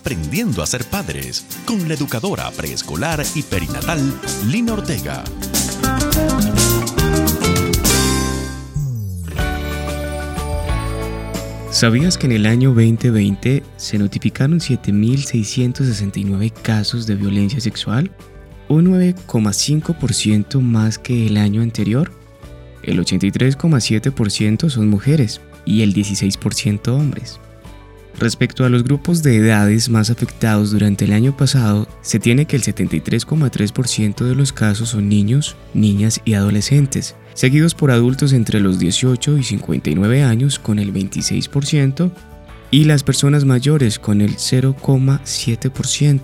Aprendiendo a ser padres con la educadora preescolar y perinatal Lina Ortega. ¿Sabías que en el año 2020 se notificaron 7.669 casos de violencia sexual? Un 9,5% más que el año anterior. El 83,7% son mujeres y el 16% hombres. Respecto a los grupos de edades más afectados durante el año pasado, se tiene que el 73,3% de los casos son niños, niñas y adolescentes, seguidos por adultos entre los 18 y 59 años con el 26% y las personas mayores con el 0,7%.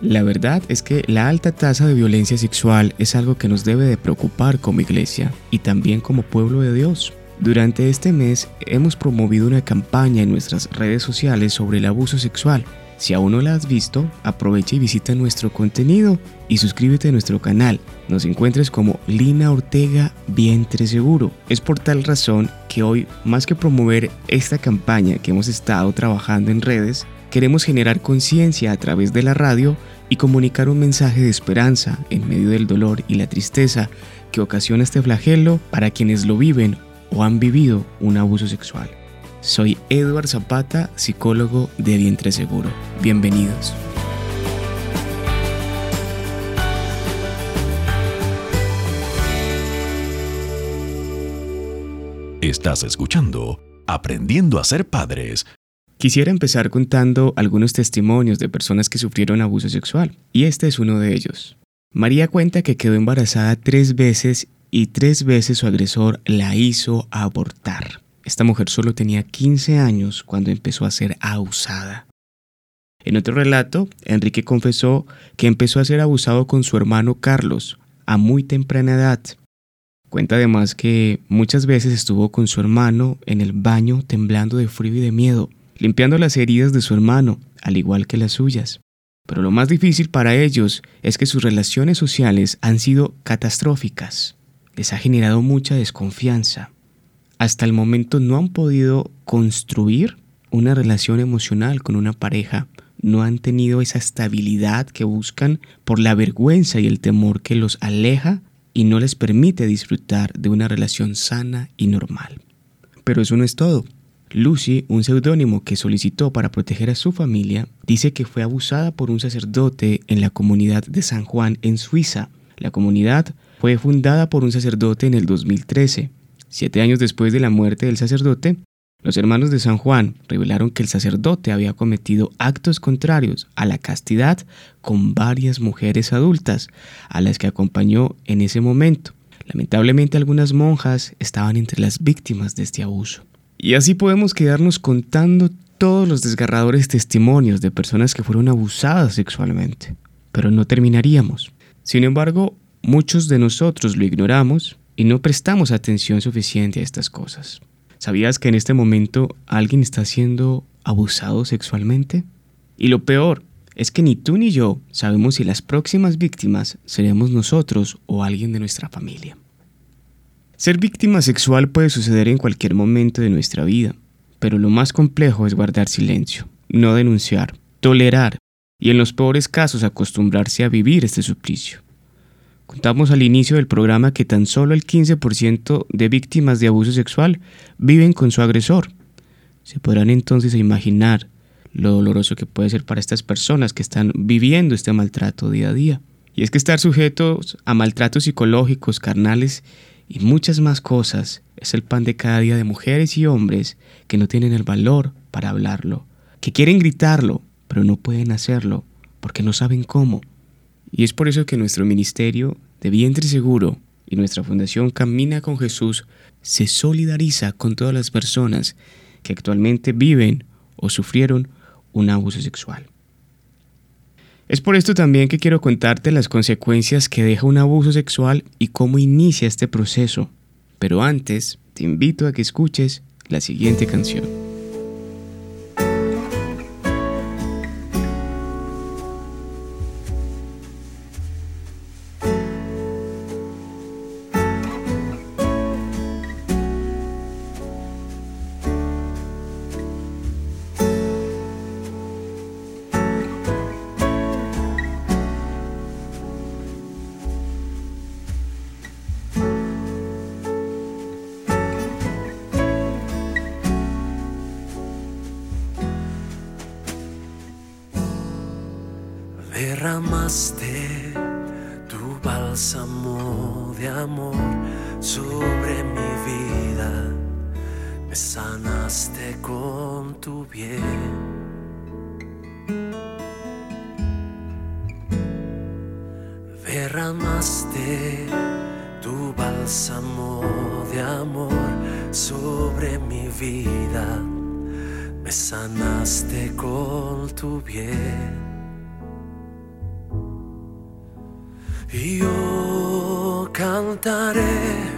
La verdad es que la alta tasa de violencia sexual es algo que nos debe de preocupar como iglesia y también como pueblo de Dios. Durante este mes hemos promovido una campaña en nuestras redes sociales sobre el abuso sexual. Si aún no la has visto, aprovecha y visita nuestro contenido y suscríbete a nuestro canal. Nos encuentres como Lina Ortega Vientre Seguro. Es por tal razón que hoy, más que promover esta campaña que hemos estado trabajando en redes, queremos generar conciencia a través de la radio y comunicar un mensaje de esperanza en medio del dolor y la tristeza que ocasiona este flagelo para quienes lo viven o han vivido un abuso sexual. Soy Edward Zapata, psicólogo de Vientre Seguro. Bienvenidos. Estás escuchando Aprendiendo a ser padres. Quisiera empezar contando algunos testimonios de personas que sufrieron abuso sexual, y este es uno de ellos. María cuenta que quedó embarazada tres veces y tres veces su agresor la hizo abortar. Esta mujer solo tenía 15 años cuando empezó a ser abusada. En otro relato, Enrique confesó que empezó a ser abusado con su hermano Carlos a muy temprana edad. Cuenta además que muchas veces estuvo con su hermano en el baño temblando de frío y de miedo, limpiando las heridas de su hermano, al igual que las suyas. Pero lo más difícil para ellos es que sus relaciones sociales han sido catastróficas les ha generado mucha desconfianza. Hasta el momento no han podido construir una relación emocional con una pareja, no han tenido esa estabilidad que buscan por la vergüenza y el temor que los aleja y no les permite disfrutar de una relación sana y normal. Pero eso no es todo. Lucy, un seudónimo que solicitó para proteger a su familia, dice que fue abusada por un sacerdote en la comunidad de San Juan en Suiza. La comunidad fue fundada por un sacerdote en el 2013. Siete años después de la muerte del sacerdote, los hermanos de San Juan revelaron que el sacerdote había cometido actos contrarios a la castidad con varias mujeres adultas, a las que acompañó en ese momento. Lamentablemente algunas monjas estaban entre las víctimas de este abuso. Y así podemos quedarnos contando todos los desgarradores testimonios de personas que fueron abusadas sexualmente. Pero no terminaríamos. Sin embargo, Muchos de nosotros lo ignoramos y no prestamos atención suficiente a estas cosas. ¿Sabías que en este momento alguien está siendo abusado sexualmente? Y lo peor es que ni tú ni yo sabemos si las próximas víctimas seremos nosotros o alguien de nuestra familia. Ser víctima sexual puede suceder en cualquier momento de nuestra vida, pero lo más complejo es guardar silencio, no denunciar, tolerar y en los peores casos acostumbrarse a vivir este suplicio. Contamos al inicio del programa que tan solo el 15% de víctimas de abuso sexual viven con su agresor. Se podrán entonces imaginar lo doloroso que puede ser para estas personas que están viviendo este maltrato día a día. Y es que estar sujetos a maltratos psicológicos, carnales y muchas más cosas es el pan de cada día de mujeres y hombres que no tienen el valor para hablarlo, que quieren gritarlo, pero no pueden hacerlo porque no saben cómo. Y es por eso que nuestro ministerio de vientre seguro y nuestra fundación Camina con Jesús se solidariza con todas las personas que actualmente viven o sufrieron un abuso sexual. Es por esto también que quiero contarte las consecuencias que deja un abuso sexual y cómo inicia este proceso. Pero antes, te invito a que escuches la siguiente canción. De amor sobre mi vida, me sanaste con tu bien. Derramaste tu bálsamo de amor sobre mi vida, me sanaste con tu bien. Y yo cantaré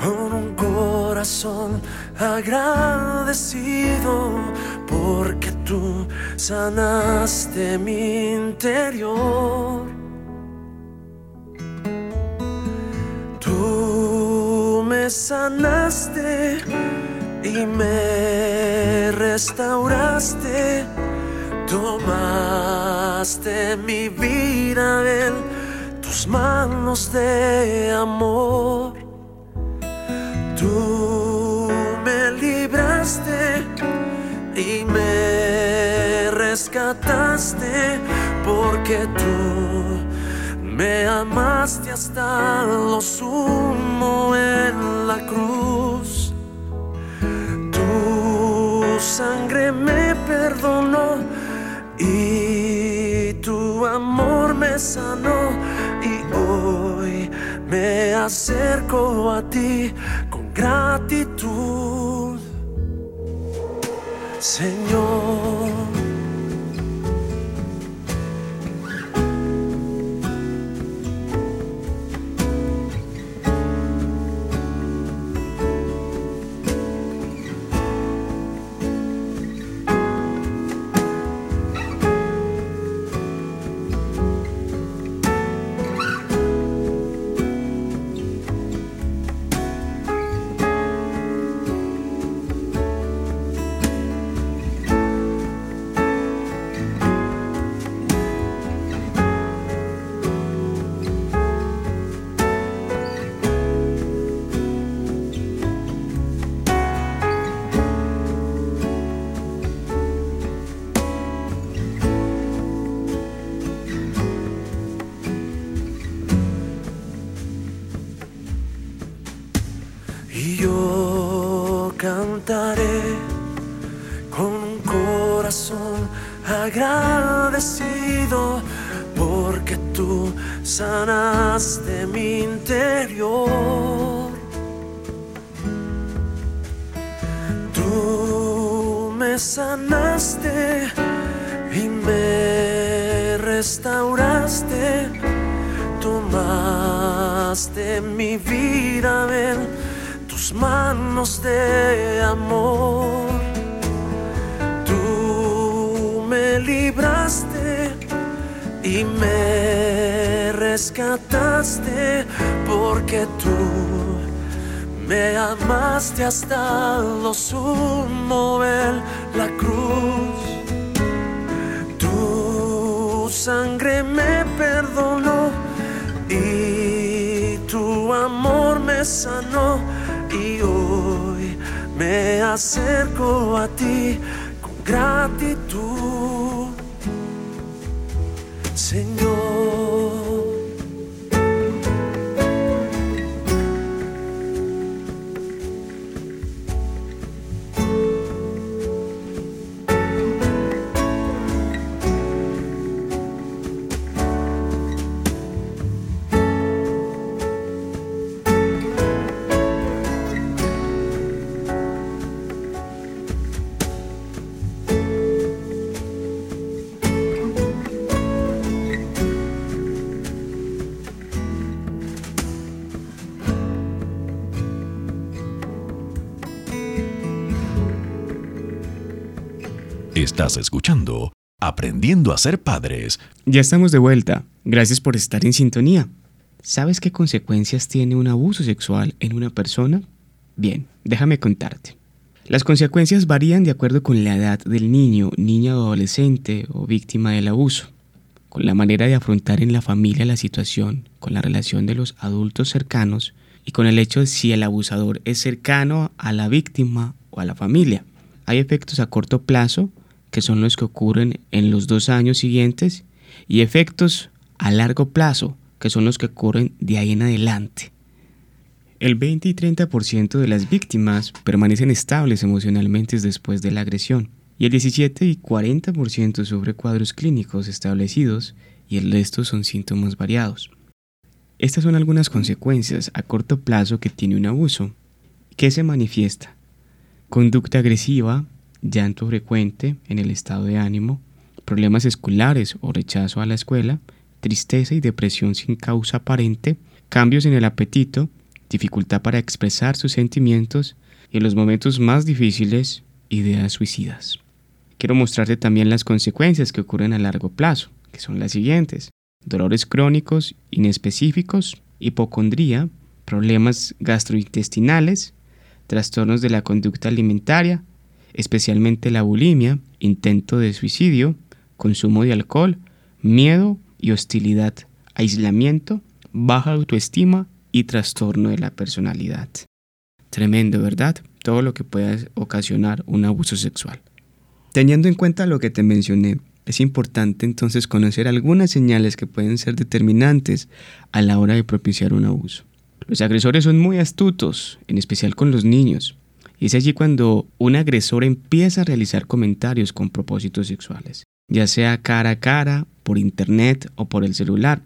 con un corazón agradecido porque tú sanaste mi interior. Tú me sanaste y me restauraste. Tomaste mi vida manos de amor. Tú me libraste y me rescataste porque tú me amaste hasta lo sumo en la cruz. Tu sangre me perdonó y tu amor me sanó hoy me acerco a ti con gratitud, Señor. Agradecido porque tú sanaste mi interior. Tú me sanaste y me restauraste. Tomaste mi vida manos de amor. libraste y me rescataste porque tú me amaste hasta lo sumo en la cruz. Tu sangre me perdonó y tu amor me sanó y hoy me acerco a ti con gratitud. Señor. Escuchando Aprendiendo a ser padres. Ya estamos de vuelta. Gracias por estar en sintonía. ¿Sabes qué consecuencias tiene un abuso sexual en una persona? Bien, déjame contarte. Las consecuencias varían de acuerdo con la edad del niño, niña o adolescente o víctima del abuso, con la manera de afrontar en la familia la situación, con la relación de los adultos cercanos y con el hecho de si el abusador es cercano a la víctima o a la familia. Hay efectos a corto plazo que son los que ocurren en los dos años siguientes, y efectos a largo plazo, que son los que ocurren de ahí en adelante. El 20 y 30% de las víctimas permanecen estables emocionalmente después de la agresión, y el 17 y 40% sobre cuadros clínicos establecidos y el resto son síntomas variados. Estas son algunas consecuencias a corto plazo que tiene un abuso. ¿Qué se manifiesta? Conducta agresiva, llanto frecuente en el estado de ánimo, problemas escolares o rechazo a la escuela, tristeza y depresión sin causa aparente, cambios en el apetito, dificultad para expresar sus sentimientos y en los momentos más difíciles, ideas suicidas. Quiero mostrarte también las consecuencias que ocurren a largo plazo, que son las siguientes. Dolores crónicos inespecíficos, hipocondría, problemas gastrointestinales, trastornos de la conducta alimentaria, especialmente la bulimia, intento de suicidio, consumo de alcohol, miedo y hostilidad, aislamiento, baja autoestima y trastorno de la personalidad. Tremendo, ¿verdad? Todo lo que pueda ocasionar un abuso sexual. Teniendo en cuenta lo que te mencioné, es importante entonces conocer algunas señales que pueden ser determinantes a la hora de propiciar un abuso. Los agresores son muy astutos, en especial con los niños, y es allí cuando un agresor empieza a realizar comentarios con propósitos sexuales, ya sea cara a cara, por internet o por el celular.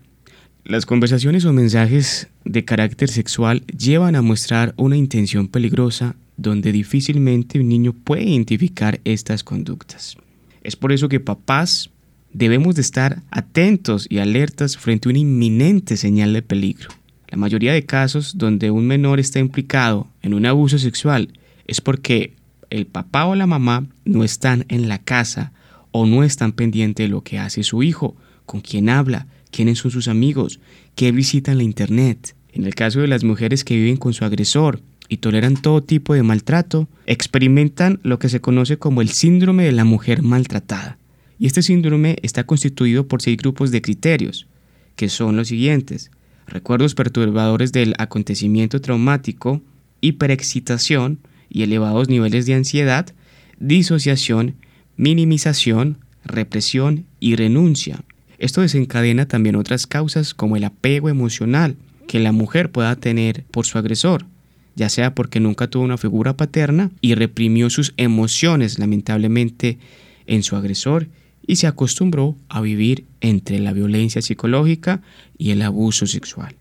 Las conversaciones o mensajes de carácter sexual llevan a mostrar una intención peligrosa donde difícilmente un niño puede identificar estas conductas. Es por eso que papás debemos de estar atentos y alertas frente a una inminente señal de peligro. La mayoría de casos donde un menor está implicado en un abuso sexual es porque el papá o la mamá no están en la casa o no están pendientes de lo que hace su hijo, con quién habla, quiénes son sus amigos, qué visitan la internet. En el caso de las mujeres que viven con su agresor y toleran todo tipo de maltrato, experimentan lo que se conoce como el síndrome de la mujer maltratada. Y este síndrome está constituido por seis grupos de criterios, que son los siguientes. Recuerdos perturbadores del acontecimiento traumático, hiperexcitación y elevados niveles de ansiedad, disociación, minimización, represión y renuncia. Esto desencadena también otras causas como el apego emocional que la mujer pueda tener por su agresor, ya sea porque nunca tuvo una figura paterna y reprimió sus emociones lamentablemente en su agresor y se acostumbró a vivir entre la violencia psicológica y el abuso sexual.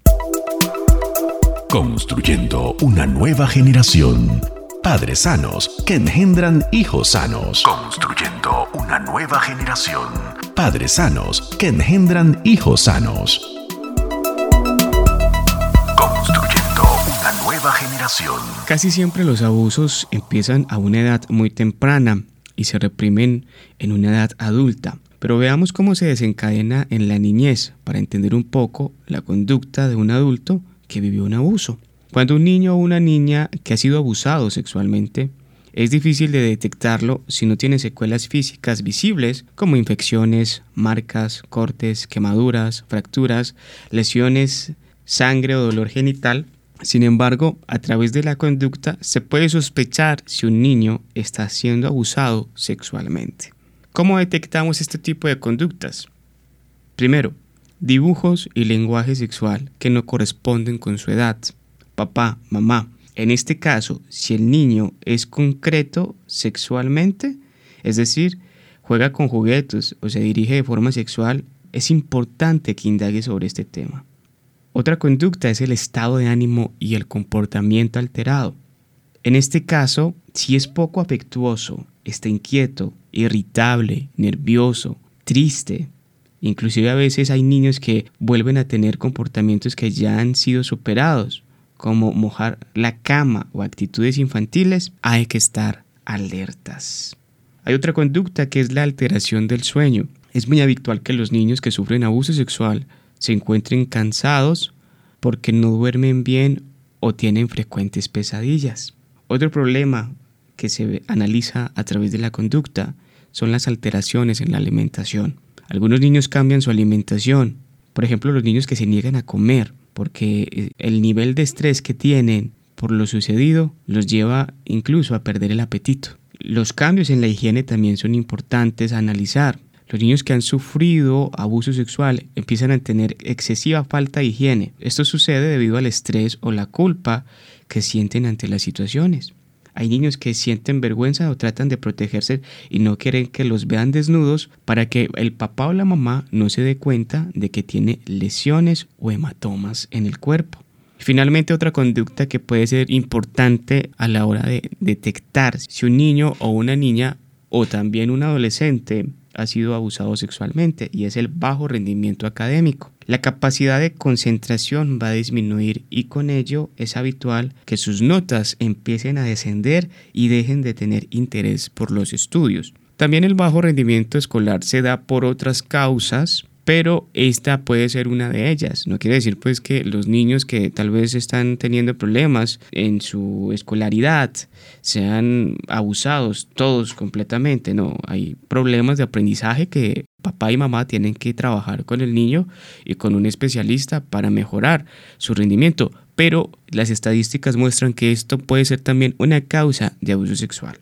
Construyendo una nueva generación. Padres sanos que engendran hijos sanos. Construyendo una nueva generación. Padres sanos que engendran hijos sanos. Construyendo una nueva generación. Casi siempre los abusos empiezan a una edad muy temprana y se reprimen en una edad adulta. Pero veamos cómo se desencadena en la niñez para entender un poco la conducta de un adulto que vivió un abuso. Cuando un niño o una niña que ha sido abusado sexualmente, es difícil de detectarlo si no tiene secuelas físicas visibles como infecciones, marcas, cortes, quemaduras, fracturas, lesiones, sangre o dolor genital. Sin embargo, a través de la conducta se puede sospechar si un niño está siendo abusado sexualmente. ¿Cómo detectamos este tipo de conductas? Primero, dibujos y lenguaje sexual que no corresponden con su edad papá, mamá. En este caso, si el niño es concreto sexualmente, es decir, juega con juguetes o se dirige de forma sexual, es importante que indague sobre este tema. Otra conducta es el estado de ánimo y el comportamiento alterado. En este caso, si es poco afectuoso, está inquieto, irritable, nervioso, triste, inclusive a veces hay niños que vuelven a tener comportamientos que ya han sido superados como mojar la cama o actitudes infantiles, hay que estar alertas. Hay otra conducta que es la alteración del sueño. Es muy habitual que los niños que sufren abuso sexual se encuentren cansados porque no duermen bien o tienen frecuentes pesadillas. Otro problema que se analiza a través de la conducta son las alteraciones en la alimentación. Algunos niños cambian su alimentación, por ejemplo los niños que se niegan a comer porque eh, el nivel de estrés que tienen por lo sucedido los lleva incluso a perder el apetito. Los cambios en la higiene también son importantes a analizar. Los niños que han sufrido abuso sexual empiezan a tener excesiva falta de higiene. Esto sucede debido al estrés o la culpa que sienten ante las situaciones. Hay niños que sienten vergüenza o tratan de protegerse y no quieren que los vean desnudos para que el papá o la mamá no se dé cuenta de que tiene lesiones o hematomas en el cuerpo. Finalmente, otra conducta que puede ser importante a la hora de detectar si un niño o una niña o también un adolescente ha sido abusado sexualmente y es el bajo rendimiento académico. La capacidad de concentración va a disminuir y con ello es habitual que sus notas empiecen a descender y dejen de tener interés por los estudios. También el bajo rendimiento escolar se da por otras causas, pero esta puede ser una de ellas. No quiere decir pues que los niños que tal vez están teniendo problemas en su escolaridad sean abusados todos completamente, no, hay problemas de aprendizaje que papá y mamá tienen que trabajar con el niño y con un especialista para mejorar su rendimiento, pero las estadísticas muestran que esto puede ser también una causa de abuso sexual.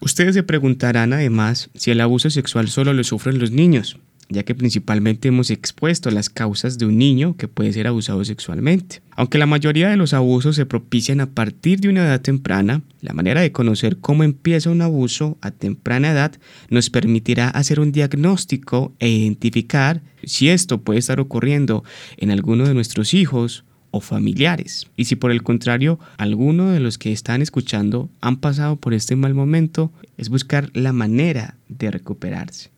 Ustedes se preguntarán además si el abuso sexual solo lo sufren los niños ya que principalmente hemos expuesto las causas de un niño que puede ser abusado sexualmente. Aunque la mayoría de los abusos se propician a partir de una edad temprana, la manera de conocer cómo empieza un abuso a temprana edad nos permitirá hacer un diagnóstico e identificar si esto puede estar ocurriendo en alguno de nuestros hijos o familiares. Y si por el contrario alguno de los que están escuchando han pasado por este mal momento, es buscar la manera de recuperarse.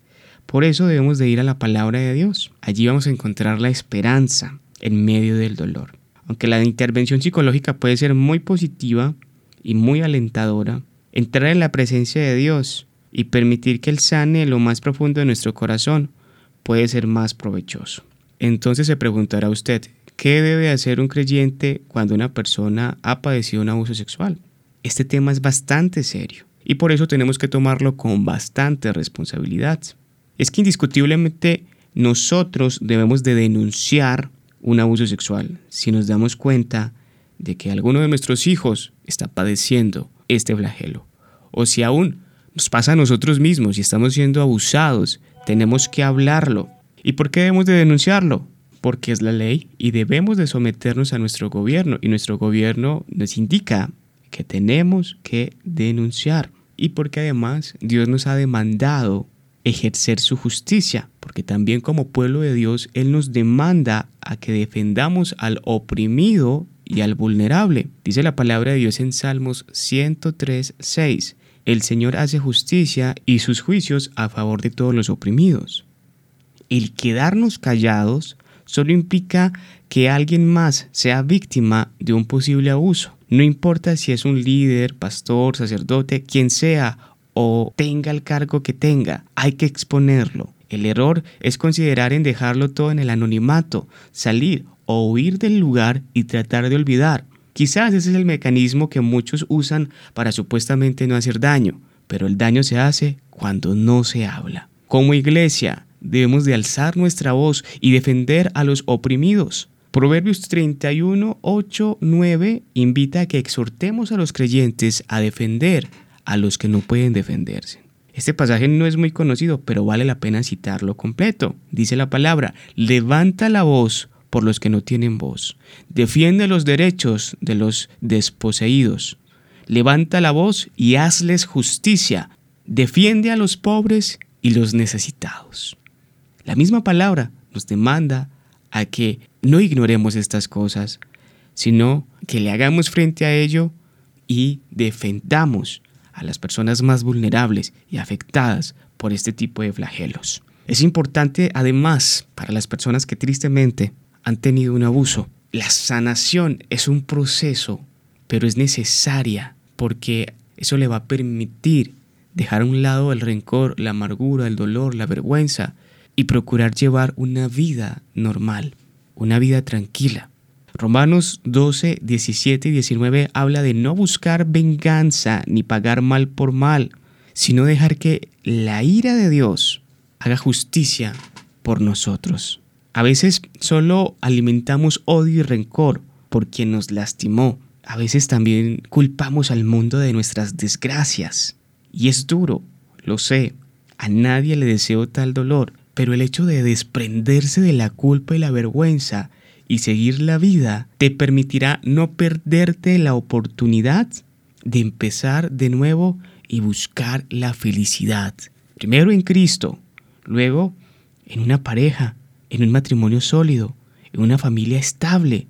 Por eso debemos de ir a la palabra de Dios. Allí vamos a encontrar la esperanza en medio del dolor. Aunque la intervención psicológica puede ser muy positiva y muy alentadora, entrar en la presencia de Dios y permitir que Él sane lo más profundo de nuestro corazón puede ser más provechoso. Entonces se preguntará usted, ¿qué debe hacer un creyente cuando una persona ha padecido un abuso sexual? Este tema es bastante serio y por eso tenemos que tomarlo con bastante responsabilidad es que indiscutiblemente nosotros debemos de denunciar un abuso sexual si nos damos cuenta de que alguno de nuestros hijos está padeciendo este flagelo. O si aún nos pasa a nosotros mismos y estamos siendo abusados, tenemos que hablarlo. ¿Y por qué debemos de denunciarlo? Porque es la ley y debemos de someternos a nuestro gobierno y nuestro gobierno nos indica que tenemos que denunciar. Y porque además Dios nos ha demandado ejercer su justicia, porque también como pueblo de Dios Él nos demanda a que defendamos al oprimido y al vulnerable. Dice la palabra de Dios en Salmos 103, 6. El Señor hace justicia y sus juicios a favor de todos los oprimidos. El quedarnos callados solo implica que alguien más sea víctima de un posible abuso. No importa si es un líder, pastor, sacerdote, quien sea, o tenga el cargo que tenga, hay que exponerlo. El error es considerar en dejarlo todo en el anonimato, salir o huir del lugar y tratar de olvidar. Quizás ese es el mecanismo que muchos usan para supuestamente no hacer daño, pero el daño se hace cuando no se habla. Como iglesia, debemos de alzar nuestra voz y defender a los oprimidos. Proverbios 31, 8, 9 invita a que exhortemos a los creyentes a defender a los que no pueden defenderse. Este pasaje no es muy conocido, pero vale la pena citarlo completo. Dice la palabra, levanta la voz por los que no tienen voz, defiende los derechos de los desposeídos, levanta la voz y hazles justicia, defiende a los pobres y los necesitados. La misma palabra nos demanda a que no ignoremos estas cosas, sino que le hagamos frente a ello y defendamos a las personas más vulnerables y afectadas por este tipo de flagelos. Es importante además para las personas que tristemente han tenido un abuso. La sanación es un proceso, pero es necesaria porque eso le va a permitir dejar a un lado el rencor, la amargura, el dolor, la vergüenza y procurar llevar una vida normal, una vida tranquila. Romanos 12, 17 y 19 habla de no buscar venganza ni pagar mal por mal, sino dejar que la ira de Dios haga justicia por nosotros. A veces solo alimentamos odio y rencor por quien nos lastimó. A veces también culpamos al mundo de nuestras desgracias. Y es duro, lo sé. A nadie le deseo tal dolor, pero el hecho de desprenderse de la culpa y la vergüenza y seguir la vida te permitirá no perderte la oportunidad de empezar de nuevo y buscar la felicidad. Primero en Cristo, luego en una pareja, en un matrimonio sólido, en una familia estable,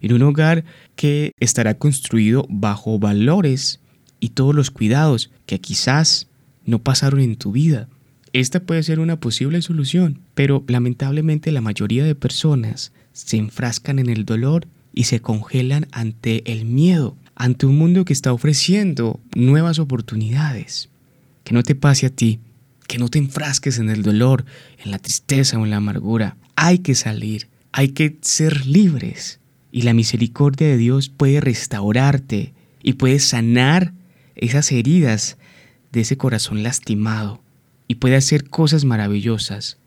en un hogar que estará construido bajo valores y todos los cuidados que quizás no pasaron en tu vida. Esta puede ser una posible solución, pero lamentablemente la mayoría de personas se enfrascan en el dolor y se congelan ante el miedo, ante un mundo que está ofreciendo nuevas oportunidades. Que no te pase a ti, que no te enfrasques en el dolor, en la tristeza o en la amargura. Hay que salir, hay que ser libres. Y la misericordia de Dios puede restaurarte y puede sanar esas heridas de ese corazón lastimado y puede hacer cosas maravillosas,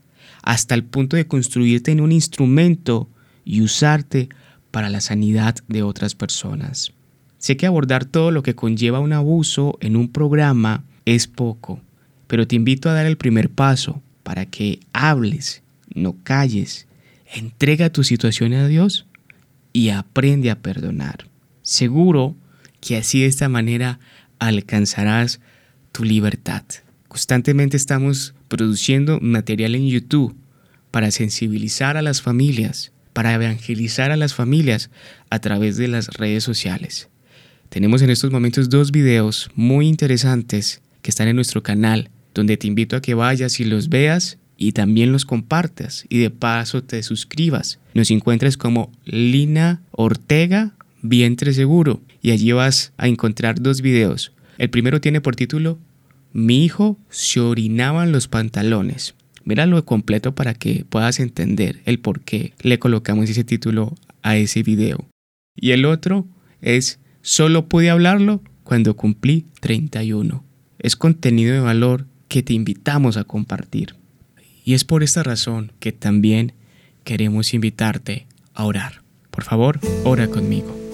hasta el punto de construirte en un instrumento y usarte para la sanidad de otras personas. Sé que abordar todo lo que conlleva un abuso en un programa es poco, pero te invito a dar el primer paso para que hables, no calles, entrega tu situación a Dios y aprende a perdonar. Seguro que así de esta manera alcanzarás tu libertad. Constantemente estamos produciendo material en YouTube para sensibilizar a las familias, para evangelizar a las familias a través de las redes sociales. Tenemos en estos momentos dos videos muy interesantes que están en nuestro canal, donde te invito a que vayas y los veas y también los compartas y de paso te suscribas. Nos encuentres como Lina Ortega Vientre Seguro y allí vas a encontrar dos videos. El primero tiene por título Mi hijo se orinaba en los pantalones Míralo completo para que puedas entender el por qué le colocamos ese título a ese video. Y el otro es Solo pude hablarlo cuando cumplí 31. Es contenido de valor que te invitamos a compartir. Y es por esta razón que también queremos invitarte a orar. Por favor, ora conmigo.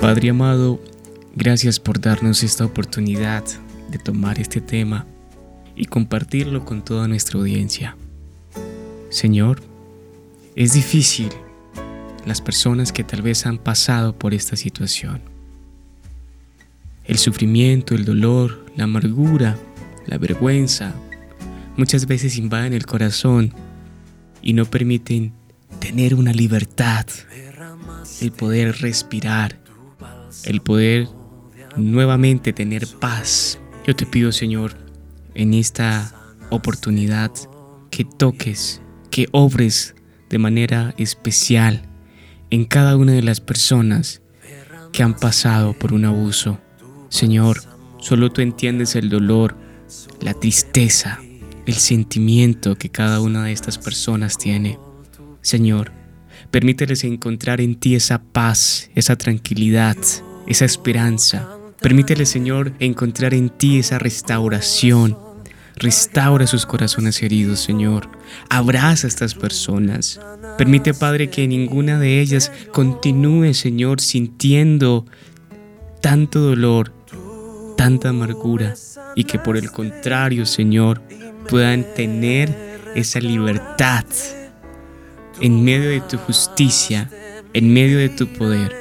Padre amado, Gracias por darnos esta oportunidad de tomar este tema y compartirlo con toda nuestra audiencia. Señor, es difícil las personas que tal vez han pasado por esta situación. El sufrimiento, el dolor, la amargura, la vergüenza, muchas veces invaden el corazón y no permiten tener una libertad, el poder respirar, el poder nuevamente tener paz. Yo te pido, Señor, en esta oportunidad que toques, que obres de manera especial en cada una de las personas que han pasado por un abuso. Señor, solo tú entiendes el dolor, la tristeza, el sentimiento que cada una de estas personas tiene. Señor, permíteles encontrar en ti esa paz, esa tranquilidad, esa esperanza Permítele, Señor, encontrar en ti esa restauración. Restaura sus corazones heridos, Señor. Abraza a estas personas. Permite, Padre, que ninguna de ellas continúe, Señor, sintiendo tanto dolor, tanta amargura, y que por el contrario, Señor, puedan tener esa libertad en medio de tu justicia, en medio de tu poder.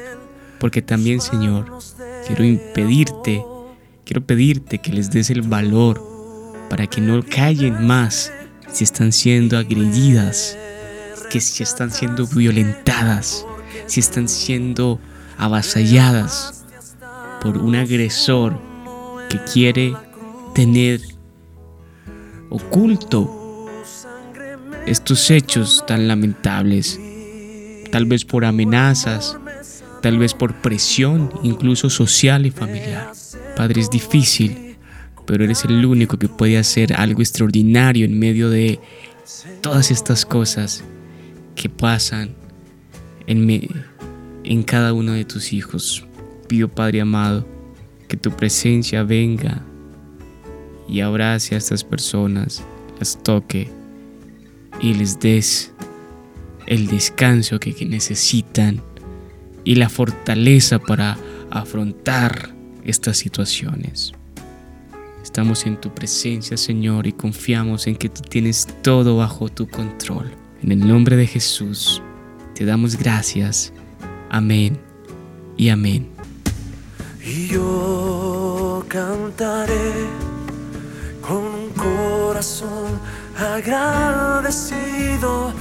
Porque también, Señor, Quiero impedirte, quiero pedirte que les des el valor para que no callen más si están siendo agredidas, que si están siendo violentadas, si están siendo avasalladas por un agresor que quiere tener oculto estos hechos tan lamentables, tal vez por amenazas, tal vez por presión, incluso social y familiar. Padre, es difícil, pero eres el único que puede hacer algo extraordinario en medio de todas estas cosas que pasan en, en cada uno de tus hijos. Pido, Padre amado, que tu presencia venga y abrace a estas personas, las toque y les des el descanso que necesitan y la fortaleza para afrontar estas situaciones. Estamos en tu presencia, Señor, y confiamos en que tú tienes todo bajo tu control. En el nombre de Jesús, te damos gracias. Amén y amén. Y yo cantaré con un corazón agradecido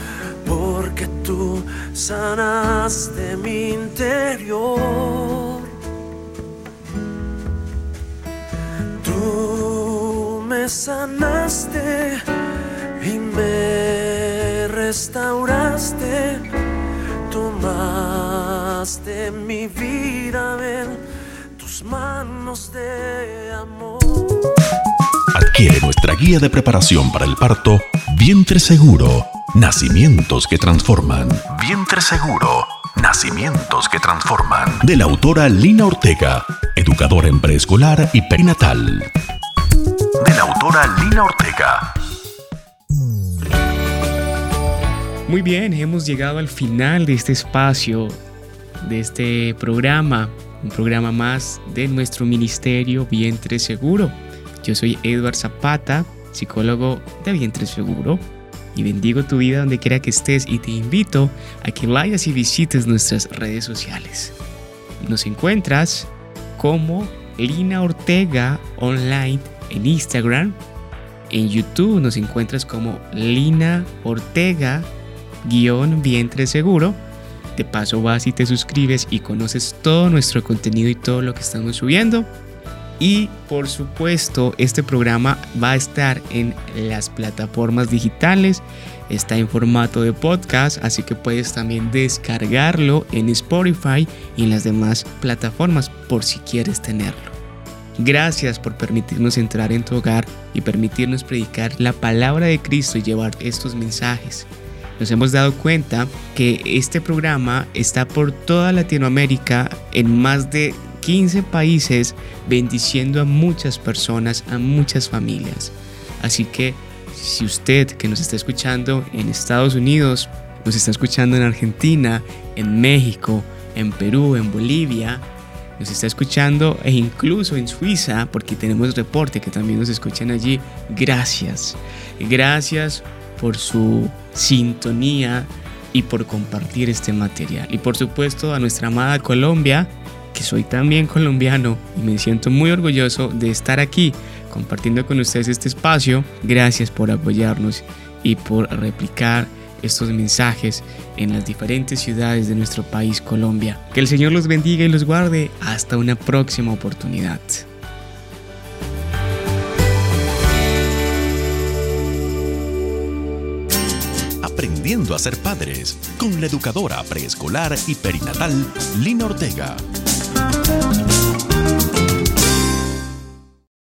porque tú sanaste mi interior. Tú me sanaste y me restauraste. Tomaste mi vida en tus manos de amor. Adquiere nuestra guía de preparación para el parto Vientre Seguro. Nacimientos que transforman. Vientre Seguro. Nacimientos que transforman. De la autora Lina Ortega, educadora en preescolar y perinatal. De la autora Lina Ortega. Muy bien, hemos llegado al final de este espacio, de este programa, un programa más de nuestro ministerio Vientre Seguro. Yo soy Edward Zapata, psicólogo de Vientre Seguro, y bendigo tu vida donde quiera que estés y te invito a que vayas y visites nuestras redes sociales. Nos encuentras como Lina Ortega Online en Instagram. En YouTube nos encuentras como Lina Ortega guion vientre seguro. De paso vas y te suscribes y conoces todo nuestro contenido y todo lo que estamos subiendo. Y por supuesto, este programa va a estar en las plataformas digitales, está en formato de podcast, así que puedes también descargarlo en Spotify y en las demás plataformas por si quieres tenerlo. Gracias por permitirnos entrar en tu hogar y permitirnos predicar la palabra de Cristo y llevar estos mensajes. Nos hemos dado cuenta que este programa está por toda Latinoamérica en más de 15 países bendiciendo a muchas personas, a muchas familias. Así que si usted que nos está escuchando en Estados Unidos, nos está escuchando en Argentina, en México, en Perú, en Bolivia, nos está escuchando e incluso en Suiza, porque tenemos reporte que también nos escuchan allí, gracias. Gracias por su sintonía y por compartir este material. Y por supuesto a nuestra amada Colombia, que soy también colombiano y me siento muy orgulloso de estar aquí compartiendo con ustedes este espacio. Gracias por apoyarnos y por replicar estos mensajes en las diferentes ciudades de nuestro país Colombia. Que el Señor los bendiga y los guarde. Hasta una próxima oportunidad. Aprendiendo a ser padres con la educadora preescolar y perinatal Lina Ortega. Thank you.